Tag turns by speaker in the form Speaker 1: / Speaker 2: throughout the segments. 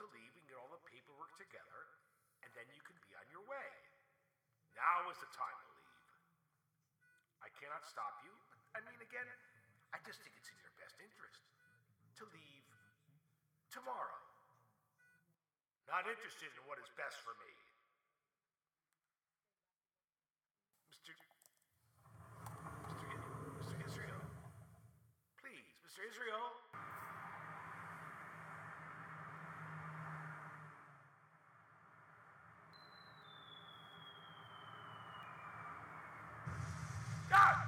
Speaker 1: to leave, we can get all the paperwork together, and then you can be on your way. Now is the time to leave. I cannot stop you. I mean, again, I just think it's in your best interest to leave tomorrow. Not interested in what is best for me. Mr. Mr. Mr. Israel. Please, Mr. Israel. Ah!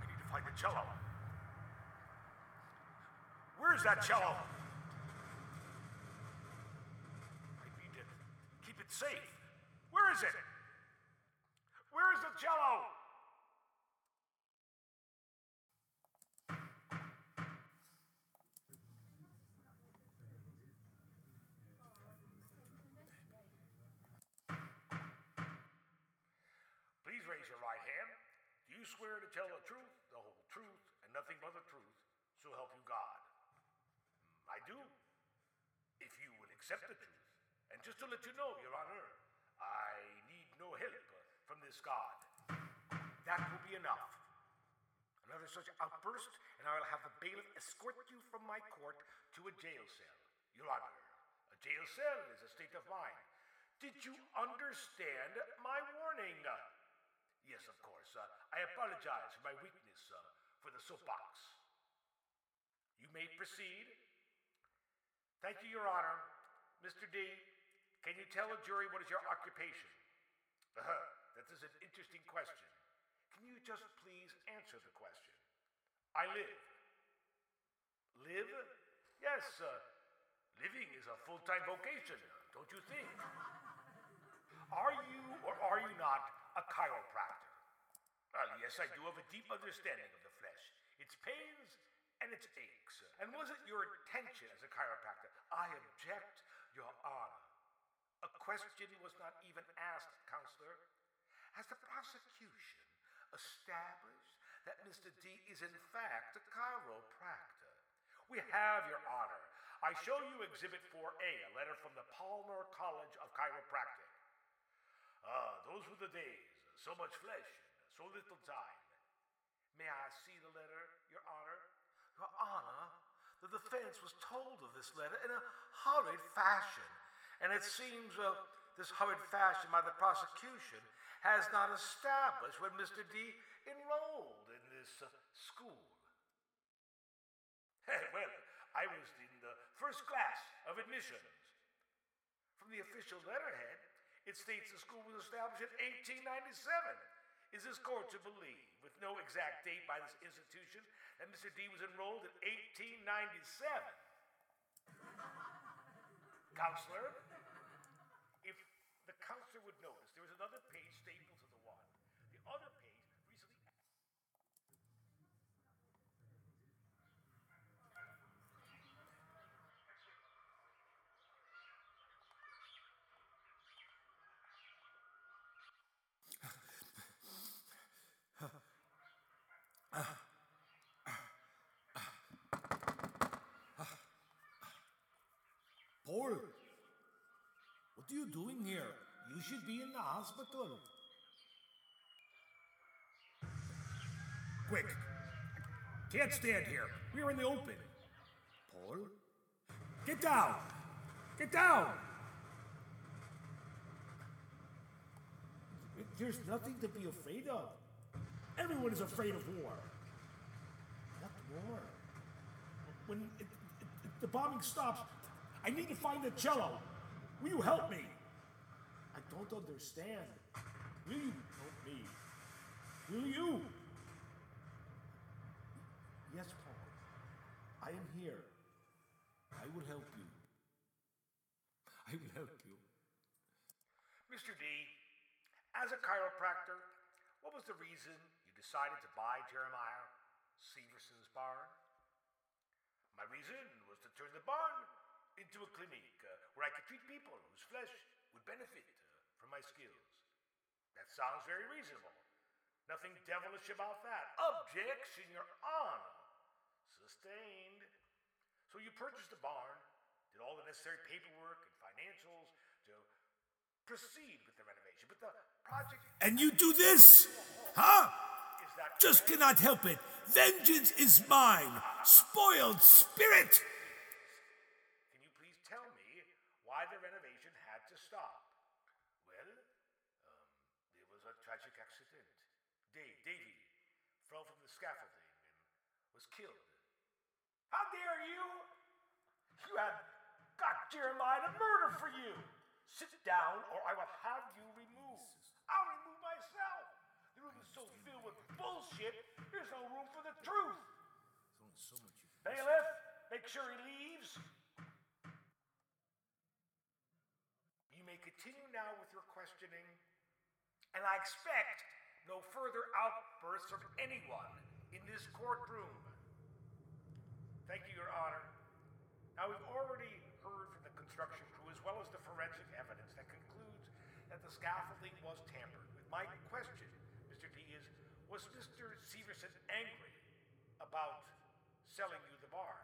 Speaker 1: I need to find the cello. Where's that cello? I need to keep it safe. Where is it? Where is the cello? Please raise your right hand. Do you swear to tell the truth, the whole truth, and nothing but the truth, so help you God? Mm, I do. If you will accept the truth. And just to let you know, Your Honor, I need no help from this God. That will be enough. Another such outburst, and I will have the bailiff escort you from my court to a jail cell. Your Honor, a jail cell is a state of mind. Did you understand my warning? Yes, of course. Uh, I apologize for my weakness uh, for the soapbox. You may proceed. Thank you, Your Honor. Mr. D, can you tell a jury what is your occupation? Uh-huh. That is an interesting question. Can you just please answer the question? I live. Live? Yes, uh, living is a full time vocation, don't you think? Are you or are you not a chiropractor? Well, yes, I do have a deep understanding of the flesh, its pains and its aches. And was it your intention as a chiropractor? I object, Your Honor. A question was not even asked, counselor. Has the prosecution established that Mr. D is in fact a chiropractor? We have, Your Honor. I show you Exhibit 4A, a letter from the Palmer College of Chiropractic. Ah, those were the days. So much flesh, so little time. May I see the letter, Your Honor?
Speaker 2: Your Honor, the defense was told of this letter in a hurried fashion, and it seems uh, this hurried fashion by the prosecution has not established when Mr. D enrolled in this uh, school.
Speaker 1: well, I was in the first class of admissions. From the official letterhead, it states the school was established in 1897. Is this court to believe, with no exact date by this institution, that Mr. D was enrolled in 1897? Counselor, if the counselor would notice, there is another page stapled to the one. The other page recently.
Speaker 2: Paul, what are you doing here? You should be in the hospital.
Speaker 1: Quick! Can't stand here. We're in the open.
Speaker 2: Paul?
Speaker 1: Get down! Get down!
Speaker 2: There's nothing to be afraid of.
Speaker 1: Everyone is afraid of war.
Speaker 2: What war?
Speaker 1: When it, it, it, the bombing stops, I need to find the cello. Will you help me?
Speaker 2: I don't understand. Will you help me? Will you? Yes, Paul. I am here. I will help you. I will help you.
Speaker 1: Mr. D, as a chiropractor, what was the reason you decided to buy Jeremiah Severson's barn? My reason was to turn the barn into a clinic uh, where I could treat people whose flesh would benefit uh, from my skills. That sounds very reasonable. Nothing devilish about that. Objection, Your Honor. Sustained.
Speaker 3: So you purchased the barn, did all the necessary paperwork and financials to proceed with the renovation. But the project
Speaker 1: And you do this? Huh? Just cannot help it. Vengeance is mine. Spoiled spirit.
Speaker 3: Can you please tell me why the renovation had to stop? Well, um, there was a tragic accident. Dave, Davy fell from the scaffolding and was killed. How dare you? You had got Jeremiah to murder for you. Sit down, or I will have you removed. I'll remove myself. The room is so filled with bullshit. There's no room for the truth. Bailiff, make sure he leaves. You may continue now with your questioning, and I expect no further outbursts from anyone in this courtroom. Thank you, Your Honor. Now, we've already heard from the construction crew as well as the forensic evidence that concludes that the scaffolding was tampered with. My question, Mr. D, is was Mr. Severson angry about selling you the barn?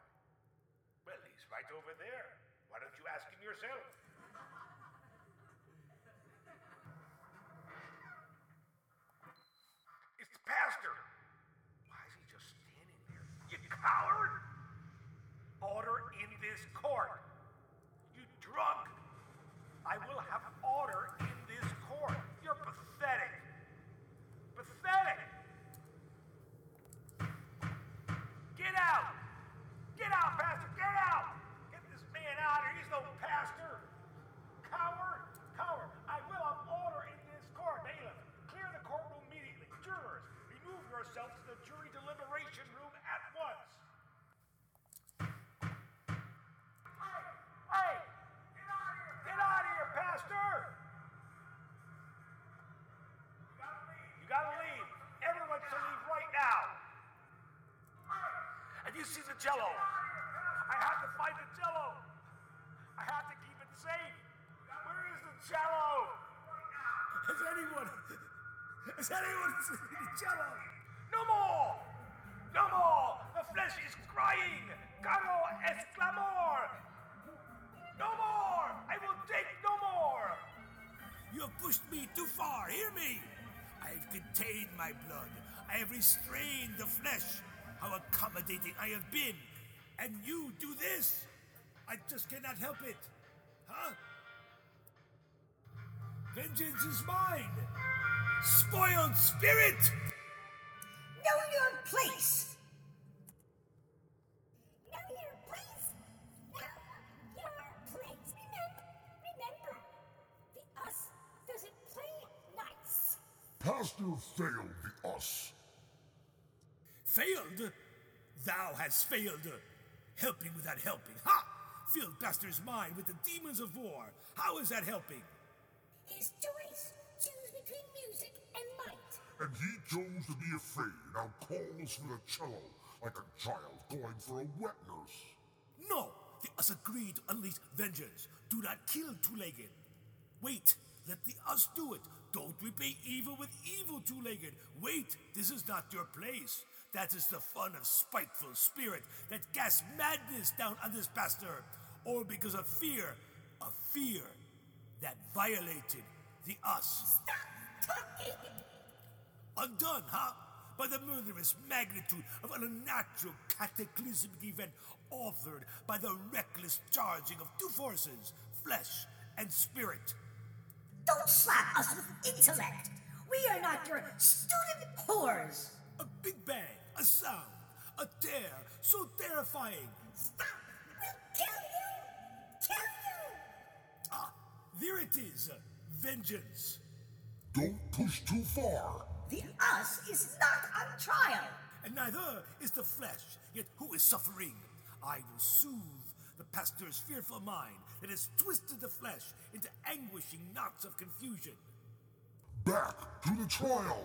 Speaker 3: Well, he's right over there. Why don't you ask him yourself? It's the pastor. Why is he just standing there? You coward! Order in this court. You drunk. I will have order in this court. You're pathetic. Pathetic. Get out! Get out, Pastor! Get out! Get this man out of here! He's no pastor! Coward! Coward! I will have order in this court. Bailiff, clear the courtroom immediately. Jurors, remove yourselves to the jury deliberation room at once. Hey! Hey! Get out of here! Get out of here, Pastor! You gotta leave. You gotta leave. Everyone should leave right now. Have you seen the jello? I have to find the jello. I have to keep it safe. Where is the jello?
Speaker 1: Has anyone. Has anyone seen the jello?
Speaker 3: No more! No more! The flesh is crying! Caro exclamor! No more! I will take no more!
Speaker 1: You have pushed me too far. Hear me. I have contained my blood. I have restrained the flesh. How accommodating I have been. And you do this? I just cannot help it. Huh? Vengeance is mine. Spoiled spirit.
Speaker 4: Know your place. Know your place. Know your place. Remember, remember, the us doesn't play nice.
Speaker 5: Pastor failed the us.
Speaker 1: Failed? Thou hast failed. Helping without helping. Ha! Filled Pastor's mind with the demons of war. How is that helping?
Speaker 4: His choice. Choose between music and light.
Speaker 5: And he chose to be afraid, now calls for the cello like a child going for a wet nurse.
Speaker 1: No! The us agree to unleash vengeance. Do not kill two-legged. Wait, let the us do it. Don't repay evil with evil, two-legged. Wait, this is not your place. That is the fun of spiteful spirit that casts madness down on this pastor. Or because of fear, a fear that violated the us.
Speaker 4: Stop talking.
Speaker 1: Undone, huh? By the murderous magnitude of an unnatural cataclysmic event authored by the reckless charging of two forces, flesh and spirit.
Speaker 4: Don't slap us with intellect. We are not your student whores.
Speaker 1: A big bang, a sound, a tear so terrifying.
Speaker 4: Stop. We'll kill you. Kill you.
Speaker 1: Ah, there it is. Vengeance.
Speaker 5: Don't push too far.
Speaker 4: The us is not on trial.
Speaker 1: And neither is the flesh, yet who is suffering? I will soothe the pastor's fearful mind that has twisted the flesh into anguishing knots of confusion.
Speaker 5: Back to the trial.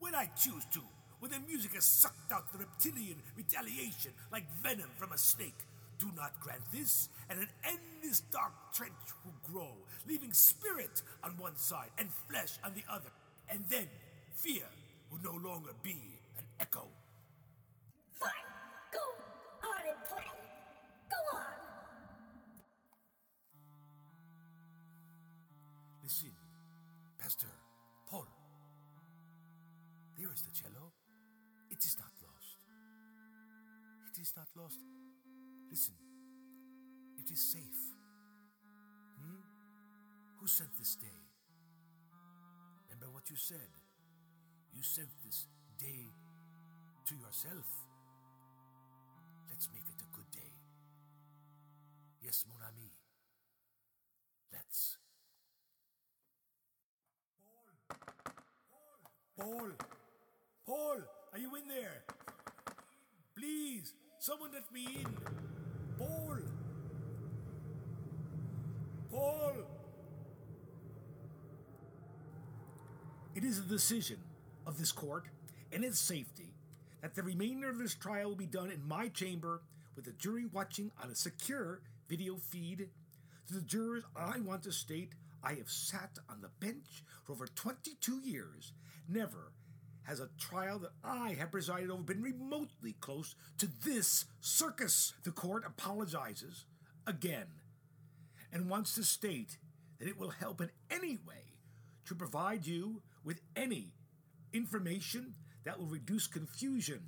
Speaker 1: When I choose to, when the music has sucked out the reptilian retaliation like venom from a snake, do not grant this, and an endless dark trench will grow, leaving spirit on one side and flesh on the other. And then fear will no longer be an echo. Is not lost. Listen, it is safe. Hmm? Who sent this day? Remember what you said. You sent this day to yourself. Let's make it a good day. Yes, mon ami. Let's. Paul! Paul! Are you in there? Please, someone let me in. Paul! Paul! It is a decision of this court and its safety that the remainder of this trial will be done in my chamber with the jury watching on a secure video feed. To the jurors, I want to state I have sat on the bench for over 22 years. Never has a trial that I have presided over been remotely close to this circus. The court apologizes again and wants to state that it will help in any way to provide you with any information that will reduce confusion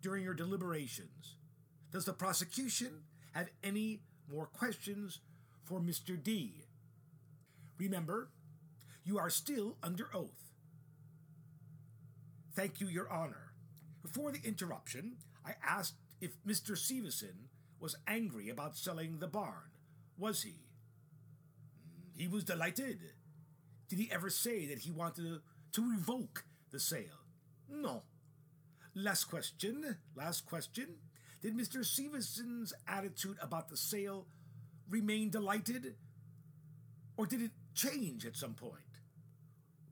Speaker 1: during your deliberations. Does the prosecution have any more questions for Mr. D? Remember, you are still under oath. Thank you, Your Honor. Before the interruption, I asked if Mr. Severson was angry about selling the barn. Was he? Mm, he was delighted. Did he ever say that he wanted to revoke the sale? No. Last question. Last question. Did Mr. Severson's attitude about the sale remain delighted? Or did it change at some point?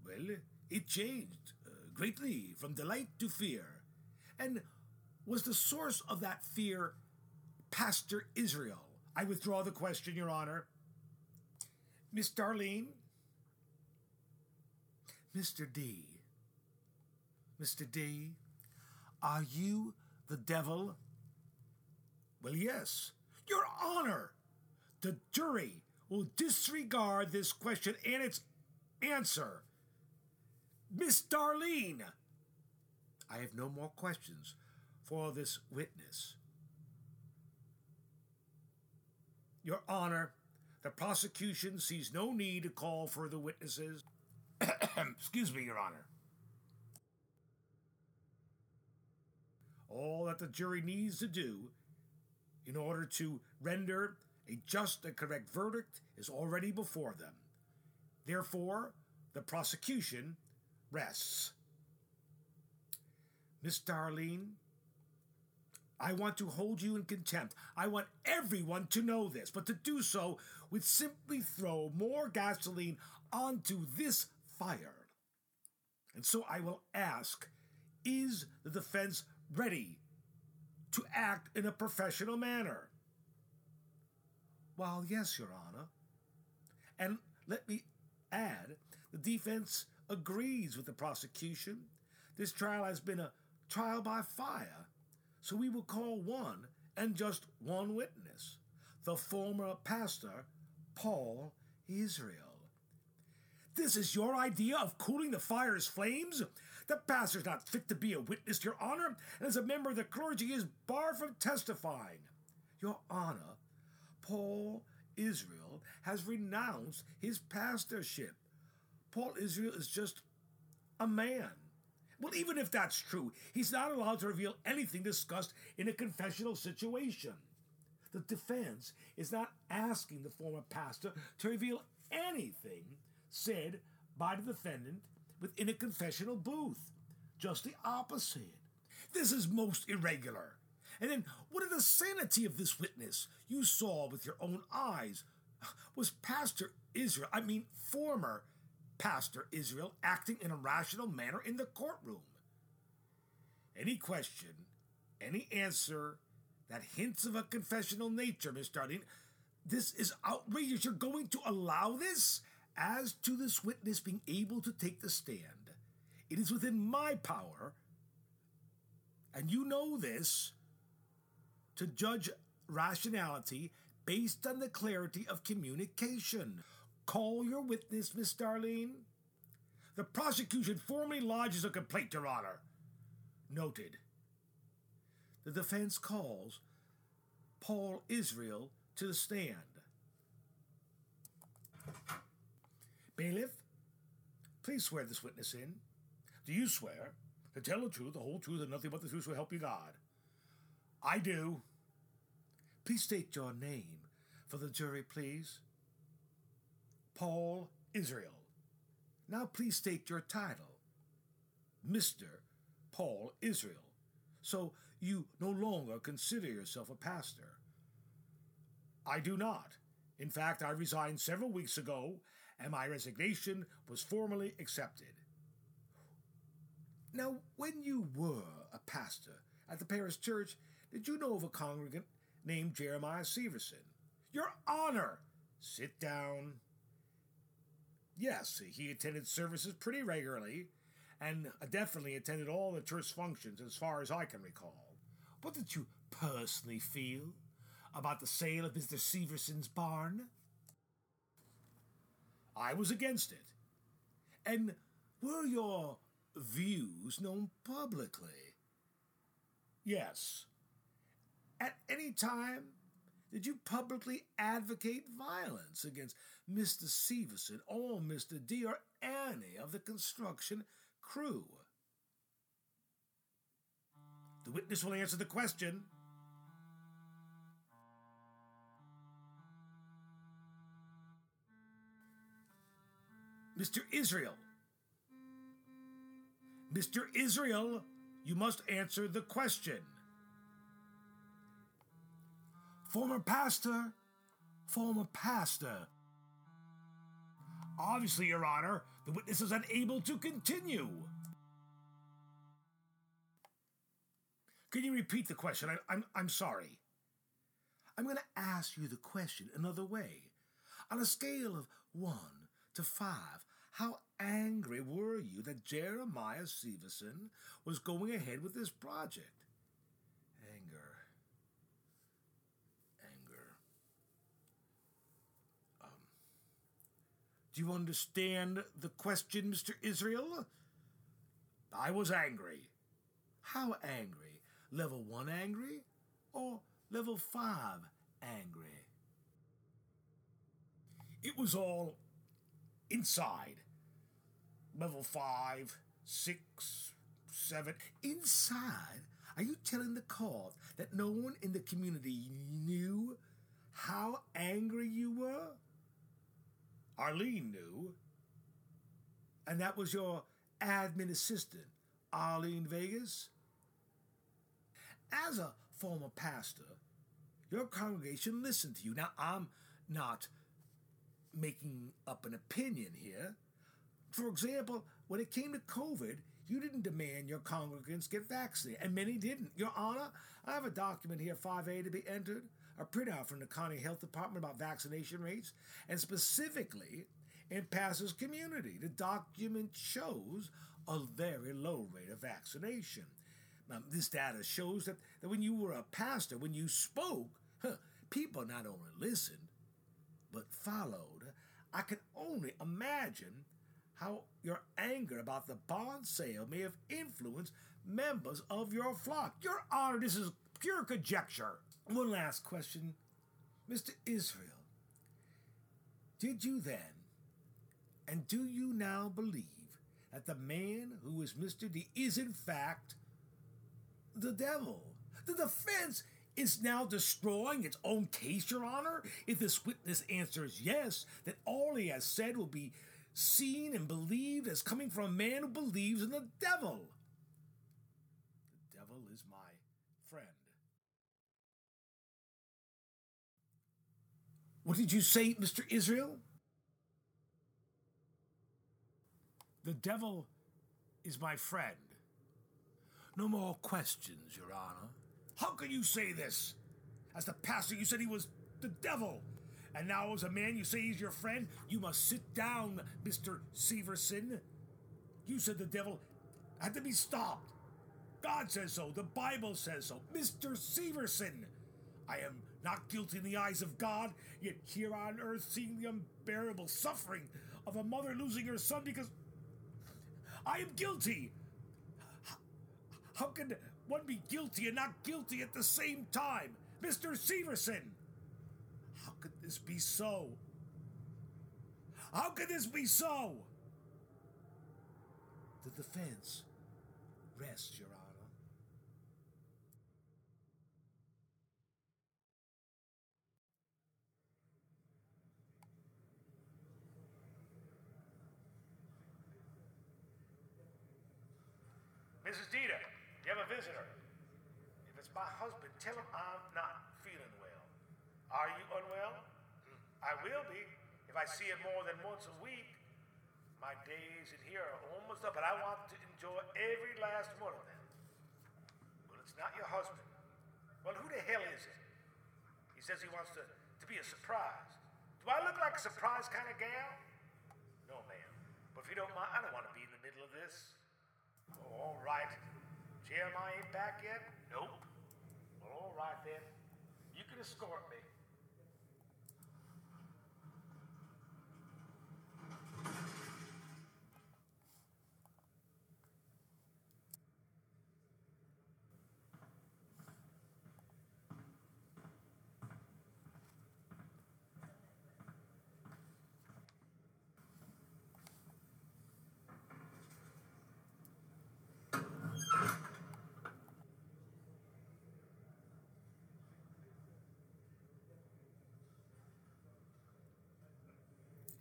Speaker 1: Well, it changed greatly from delight to fear. And was the source of that fear Pastor Israel? I withdraw the question, Your Honor. Miss Darlene? Mr. D. Mr. D, are you the devil? Well, yes. Your Honor, the jury will disregard this question and its answer. Miss Darlene! I have no more questions for this witness. Your Honor, the prosecution sees no need to call further witnesses. Excuse me, Your Honor. All that the jury needs to do in order to render a just and correct verdict is already before them. Therefore, the prosecution rests. Miss Darlene, I want to hold you in contempt. I want everyone to know this, but to do so would simply throw more gasoline onto this fire. And so I will ask Is the defense ready to act in a professional manner? Well, yes, Your Honor. And let me add the defense agrees with the prosecution. This trial has been a trial by fire, so we will call one and just one witness the former pastor, Paul Israel. This is your idea of cooling the fire's flames? The pastor's not fit to be a witness, Your Honor, and as a member of the clergy is barred from testifying. Your Honor, Paul Israel has renounced his pastorship. Paul Israel is just a man. Well, even if that's true, he's not allowed to reveal anything discussed in a confessional situation. The defense is not asking the former pastor to reveal anything said by the defendant within a confessional booth. Just the opposite. This is most irregular. And then, what of the sanity of this witness you saw with your own eyes? Was Pastor Israel, I mean, former Pastor Israel, acting in a rational manner in the courtroom? Any question, any answer that hints of a confessional nature, Miss Darlene, this is outrageous. You're going to allow this? As to this witness being able to take the stand, it is within my power, and you know this, to judge rationality based on the clarity of communication. Call your witness, Miss Darlene. The prosecution formally lodges a complaint, Your Honor. Noted. The defense calls Paul Israel to the stand. Bailiff, please swear this witness in. Do you swear to tell the truth, the whole truth, and nothing but the truth so help you God? I do. Please state your name for the jury, please. Paul Israel. Now please state your title. Mr. Paul Israel. So you no longer consider yourself a pastor. I do not. In fact, I resigned several weeks ago, and my resignation was formally accepted. Now, when you were a pastor at the parish church, did you know of a congregant named Jeremiah Severson? Your Honor! Sit down. Yes, he attended services pretty regularly, and definitely attended all the church functions as far as I can recall. What did you personally feel about the sale of Mr. Severson's barn? I was against it. And were your views known publicly? Yes. At any time, did you publicly advocate violence against Mr. Severson or Mr. D or any of the construction crew? The witness will answer the question. Mr. Israel. Mr. Israel, you must answer the question. Former pastor, former pastor. Obviously, Your Honor, the witness is unable to continue. Can you repeat the question? I, I'm, I'm sorry. I'm going to ask you the question another way. On a scale of 1 to 5, how angry were you that Jeremiah Severson was going ahead with this project? Anger. Anger. Um, do you understand the question, Mr. Israel? I was angry. How angry? Level 1 angry or level 5 angry? It was all inside level five, six, seven. Inside, are you telling the court that no one in the community knew how angry you were? Arlene knew. And that was your admin assistant, Arlene Vegas? As a former pastor, your congregation listened to you. Now, I'm not making up an opinion here. For example, when it came to COVID, you didn't demand your congregants get vaccinated, and many didn't. Your Honor, I have a document here, 5A, to be entered, a printout from the County Health Department about vaccination rates, and specifically in Pastor's community. The document shows a very low rate of vaccination. Now, this data shows that, that when you were a pastor, when you spoke, huh, people not only listened, but followed. I can only imagine how your anger about the bond sale may have influenced members of your flock. Your Honor, this is pure conjecture. One last question. Mr. Israel, did you then, and do you now believe that the man who is Mr. D is in fact the devil? The defense is now destroying its own case, Your Honor? If this witness answers yes, then all he has said will be seen and believed as coming from a man who believes in the devil. The devil is my friend. What did you say, Mr. Israel? The devil is my friend. No more questions, Your Honor. How can you say this? As the pastor, you said he was the devil. And now, as a man, you say he's your friend? You must sit down, Mr. Severson. You said the devil had to be stopped. God says so. The Bible says so. Mr. Severson, I am not guilty in the eyes of God, yet here on earth seeing the unbearable suffering of a mother losing her son because I am guilty. How can one be guilty and not guilty at the same time? Mr. Severson! How could this be so? How could this be so? The defense rests, Your Honor.
Speaker 2: Mrs. Dieter, you have a visitor. If it's my husband, tell him I'm not feeling well. Are you unwell? Hmm, I will be if I see him more than once a week. My days in here are almost up, and I want to enjoy every last one of them. Well, it's not your husband. Well, who the hell is it? He says he wants to, to be a surprise. Do I look like a surprise kind of gal? No, ma'am. But if you don't mind, I don't want to be in the middle of this. All right. Jeremiah ain't back yet? Nope. Well, all right then. You can escort me.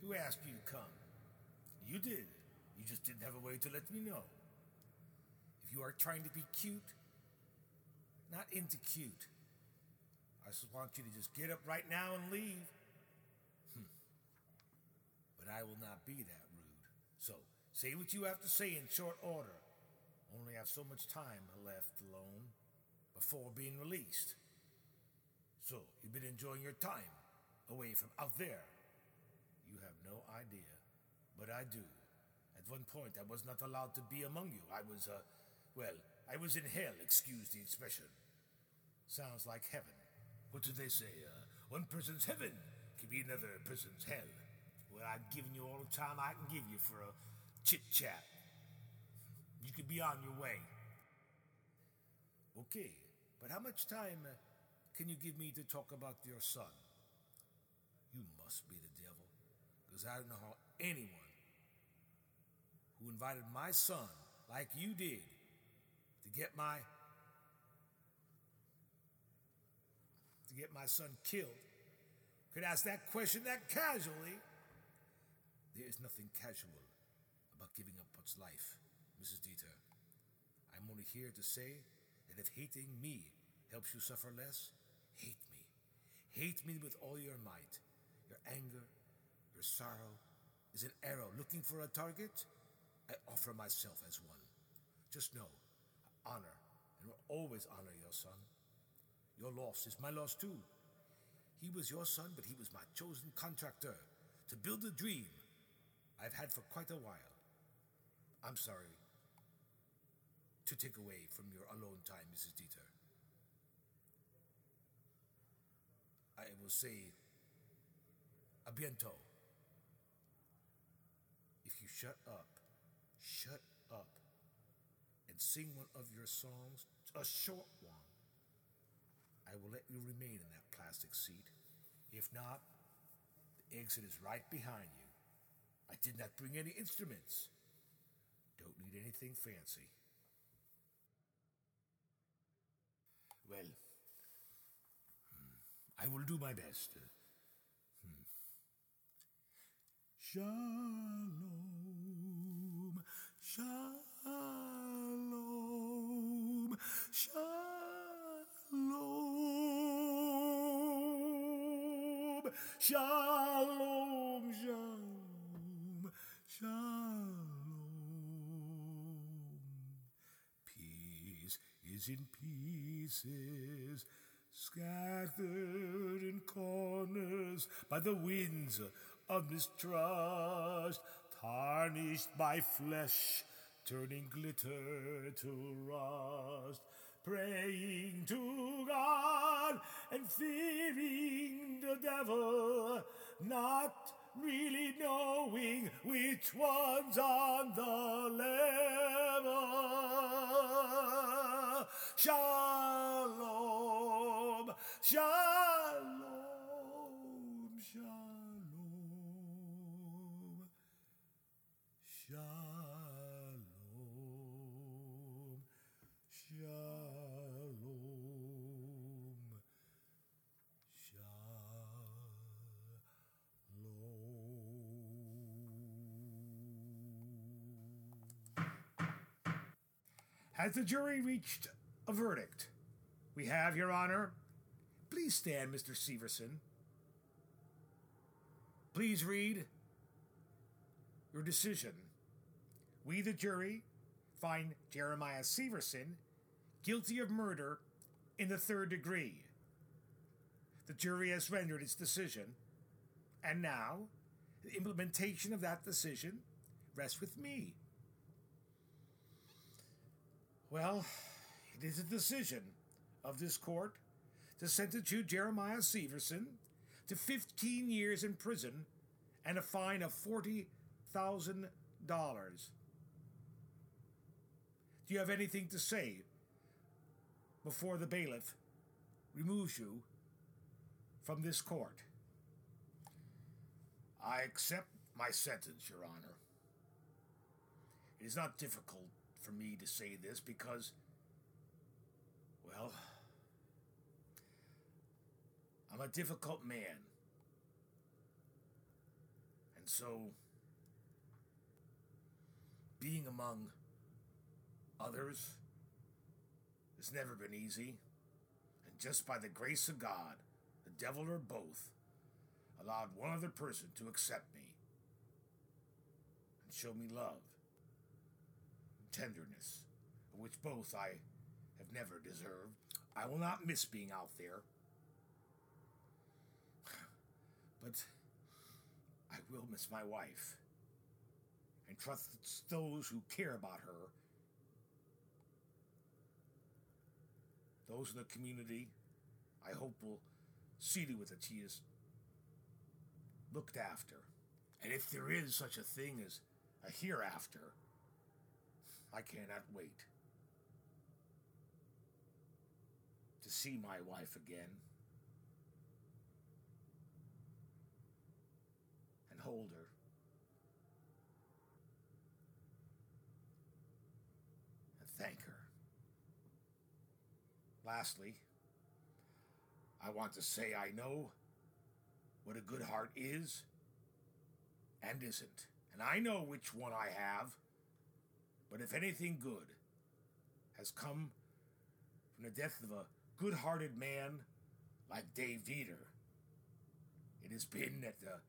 Speaker 1: Who asked you to come? You did. You just didn't have a way to let me know. If you are trying to be cute, not into cute. I just want you to just get up right now and leave. Hmm. But I will not be that rude. So, say what you have to say in short order. Only have so much time left alone before being released. So, you've been enjoying your time away from out there. You have no idea, but I do. At one point, I was not allowed to be among you. I was, uh, well, I was in hell, excuse the expression. Sounds like heaven. What do they say? Uh, one person's heaven can be another person's hell. Well, I've given you all the time I can give you for a chit chat. You could be on your way. Okay, but how much time uh, can you give me to talk about your son? You must be the because I don't know how anyone who invited my son, like you did, to get my to get my son killed, could ask that question that casually. There is nothing casual about giving up one's life, Mrs. Dieter. I'm only here to say that if hating me helps you suffer less, hate me. Hate me with all your might. Your anger, your sorrow is an arrow looking for a target. I offer myself as one. Just know, I honor and will always honor your son. Your loss is my loss too. He was your son, but he was my chosen contractor to build a dream I've had for quite a while. I'm sorry to take away from your alone time, Mrs. Dieter. I will say a bientôt. You shut up, shut up, and sing one of your songs, a short one, I will let you remain in that plastic seat. If not, the exit is right behind you. I did not bring any instruments. Don't need anything fancy. Well, hmm, I will do my best. Hmm. Shalom, shalom, shalom, shalom, shalom. Peace is in pieces, scattered in corners by the winds of mistrust, tarnished by flesh, turning glitter to rust. Praying to God and fearing the devil, not really knowing which one's on the level. Shalom. Shalom. Shalom. Shalom. Has the jury reached a verdict? We have, Your Honor. Please stand, Mr. Severson. Please read your decision. We, the jury, find Jeremiah Severson guilty of murder in the third degree. The jury has rendered its decision, and now the implementation of that decision rests with me. Well, it is a decision of this court to sentence you, Jeremiah Severson, to 15 years in prison and a fine of $40,000. Do you have anything to say before the bailiff removes you from this court? I accept my sentence, Your Honor. It is not difficult for me to say this because, well, I'm a difficult man. And so, being among others has never been easy. And just by the grace of God, the devil or both allowed one other person to accept me and show me love tenderness, which both I have never deserved. I will not miss being out there. But I will miss my wife and trust those who care about her. Those in the community, I hope, will see to it that she is looked after. And if there is such a thing as a hereafter, I cannot wait to see my wife again and hold her. And thank her. Lastly, I want to say I know what a good heart is and isn't. And I know which one I have. But if anything good has come from the death of a good hearted man like Dave Dieter, it has been that the,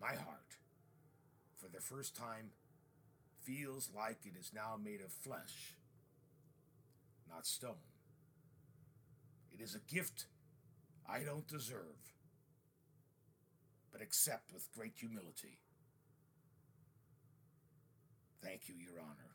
Speaker 1: my heart, for the first time, feels like it is now made of flesh, not stone. It is a gift I don't deserve, but accept with great humility. Thank you, Your Honor.